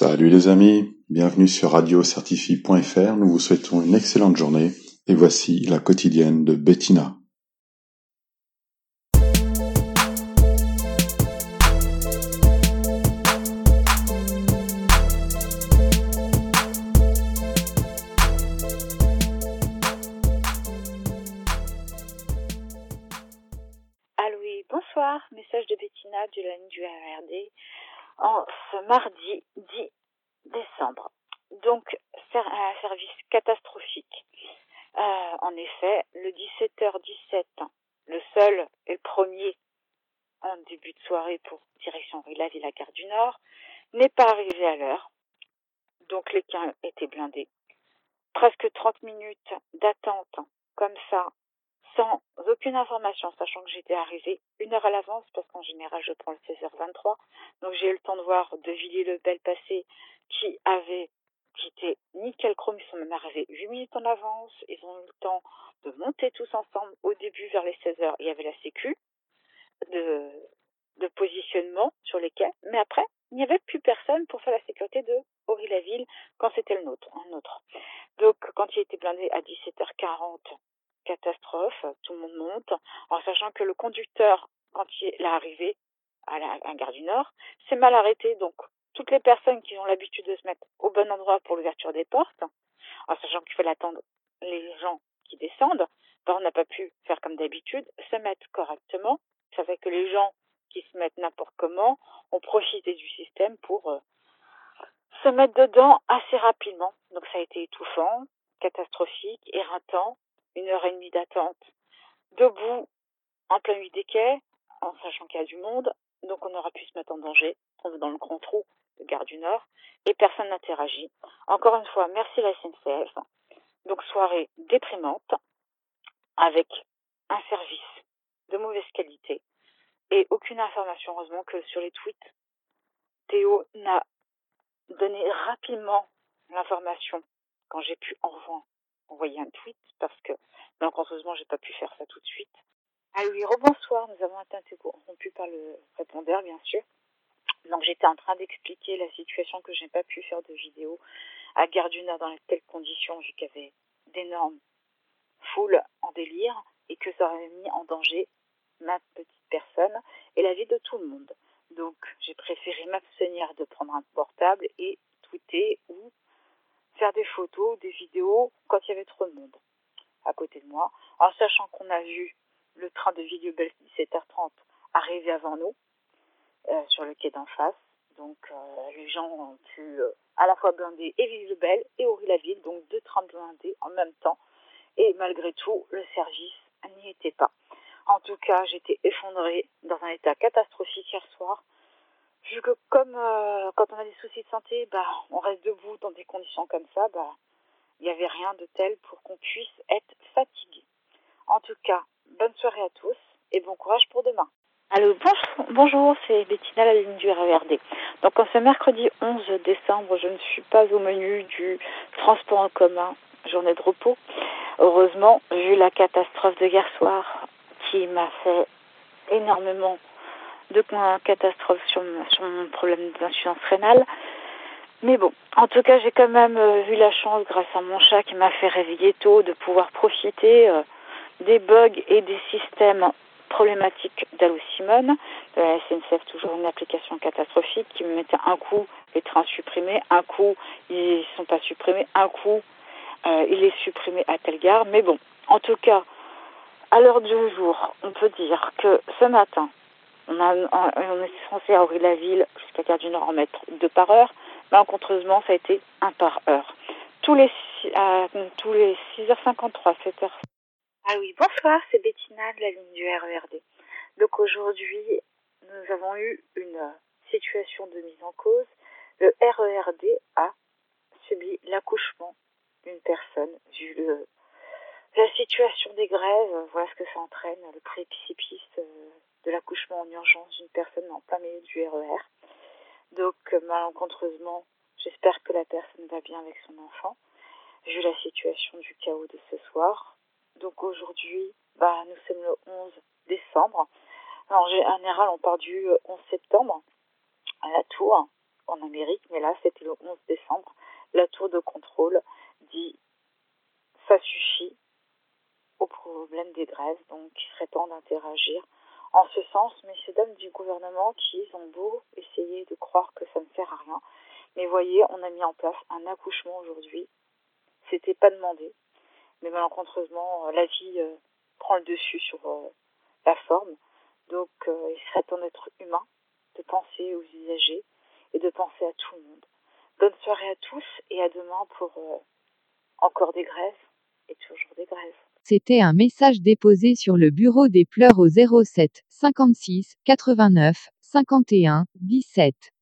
Salut les amis, bienvenue sur radiocertifie.fr. Nous vous souhaitons une excellente journée et voici la quotidienne de Bettina. Allô bonsoir, message de Bettina la ligne du RRD en ce mardi 10 Donc, un service catastrophique. Euh, en effet, le 17h17, le seul et le premier en début de soirée pour direction rue la Villa Gare du Nord, n'est pas arrivé à l'heure. Donc les cas étaient blindés. Presque 30 minutes d'attente comme ça sans aucune information, sachant que j'étais arrivée une heure à l'avance, parce qu'en général, je prends le 16h23. Donc, j'ai eu le temps de voir de Villiers-le-Bel passer, qui avait, qui était nickel chrome. Ils sont même arrivés 8 minutes en avance. Ils ont eu le temps de monter tous ensemble. Au début, vers les 16h, il y avait la sécu de, de positionnement sur les quais. Mais après, il n'y avait plus personne pour faire la sécurité de Aury-la-Ville quand c'était le nôtre, un autre. Donc, quand il était blindé à 17h40, catastrophe, tout le monde monte, en sachant que le conducteur, quand il est arrivé à la, gare du Nord, s'est mal arrêté. Donc, toutes les personnes qui ont l'habitude de se mettre au bon endroit pour l'ouverture des portes, en sachant qu'il fallait attendre les gens qui descendent, ben, on n'a pas pu faire comme d'habitude, se mettre correctement. Ça fait que les gens qui se mettent n'importe comment ont profité du système pour euh, se mettre dedans assez rapidement. Donc ça a été étouffant, catastrophique, éreintant, une heure et demie d'attente, debout, en plein milieu des quais, en sachant qu'il y a du monde, donc on aura pu se mettre en danger, on est dans le grand trou de Gare du Nord, et personne n'interagit. Encore une fois, merci la SNCF. Donc soirée déprimante, avec un service de mauvaise qualité, et aucune information, heureusement que sur les tweets, Théo n'a donné rapidement l'information quand j'ai pu envoyer un tweet parce que malencontreusement j'ai pas pu faire ça tout de suite. Ah oui, rebonsoir, nous avons été interrompu par le répondeur bien sûr. Donc j'étais en train d'expliquer la situation que je n'ai pas pu faire de vidéo à Gare du Nord dans les telles conditions vu qu'il y avait d'énormes foules en délire et que ça aurait mis en danger ma petite personne et la vie de tout le monde. Donc j'ai préféré m'abstenir de prendre un portable et tweeter ou faire des photos, des vidéos quand il y avait trop de monde à côté de moi, en sachant qu'on a vu le train de Villiers-Bel 17h30 arriver avant nous euh, sur le quai d'en face. Donc euh, les gens ont pu euh, à la fois blinder et Villiers-Bel et Aury-la-Ville, donc deux trains blindés en même temps. Et malgré tout, le service n'y était pas. En tout cas, j'étais effondrée dans un état catastrophique hier soir. Vu que comme quand on a des soucis de santé, bah, on reste debout dans des conditions comme ça, bah, il n'y avait rien de tel pour qu'on puisse être fatigué. En tout cas, bonne soirée à tous et bon courage pour demain. Allô, bonjour, c'est Bettina, la ligne du RERD. Donc, en ce mercredi 11 décembre, je ne suis pas au menu du transport en commun, journée de repos. Heureusement, vu la catastrophe de hier soir qui m'a fait énormément de catastrophes sur, mon problème d'insuffisance rénale. Mais bon, en tout cas, j'ai quand même euh, eu la chance, grâce à mon chat qui m'a fait réveiller tôt, de pouvoir profiter euh, des bugs et des systèmes problématiques d'Allo Simone, de la SNCF, toujours une application catastrophique qui me mettait un coup les trains supprimés, un coup ils sont pas supprimés, un coup euh, il est supprimé à telle gare. Mais bon, en tout cas, à l'heure du jour, on peut dire que ce matin, on, a, on est censé à la ville jusqu'à Gare du Nord en mettre deux par heure. Malencontreusement, ça a été un par heure. Tous les, euh, tous les 6h53, 7h. Ah oui, bonsoir, c'est Bettina de la ligne du RERD. Donc aujourd'hui, nous avons eu une situation de mise en cause. Le RERD a subi l'accouchement d'une personne, vu le, la situation des grèves, voilà ce que ça entraîne, le précipice de l'accouchement en urgence d'une personne en plein milieu du RER. Donc, malencontreusement, j'espère que la personne va bien avec son enfant, vu la situation du chaos de ce soir. Donc aujourd'hui, bah, nous sommes le 11 décembre. En général, on part du 11 septembre à la tour en Amérique, mais là, c'était le 11 décembre. La tour de contrôle dit ça suffit au problème des grèves, donc il serait temps d'interagir en ce sens, mais ces dames du gouvernement qui ont beau essayer de croire que ça ne sert à rien. Mais voyez, on a mis en place un accouchement aujourd'hui. C'était pas demandé. Mais malencontreusement, la vie euh, prend le dessus sur euh, la forme. Donc euh, il serait temps d'être humain, de penser aux usagers et de penser à tout le monde. Bonne soirée à tous et à demain pour encore des grèves et toujours des grèves. C'était un message déposé sur le bureau des pleurs au 07 56 89 51 17.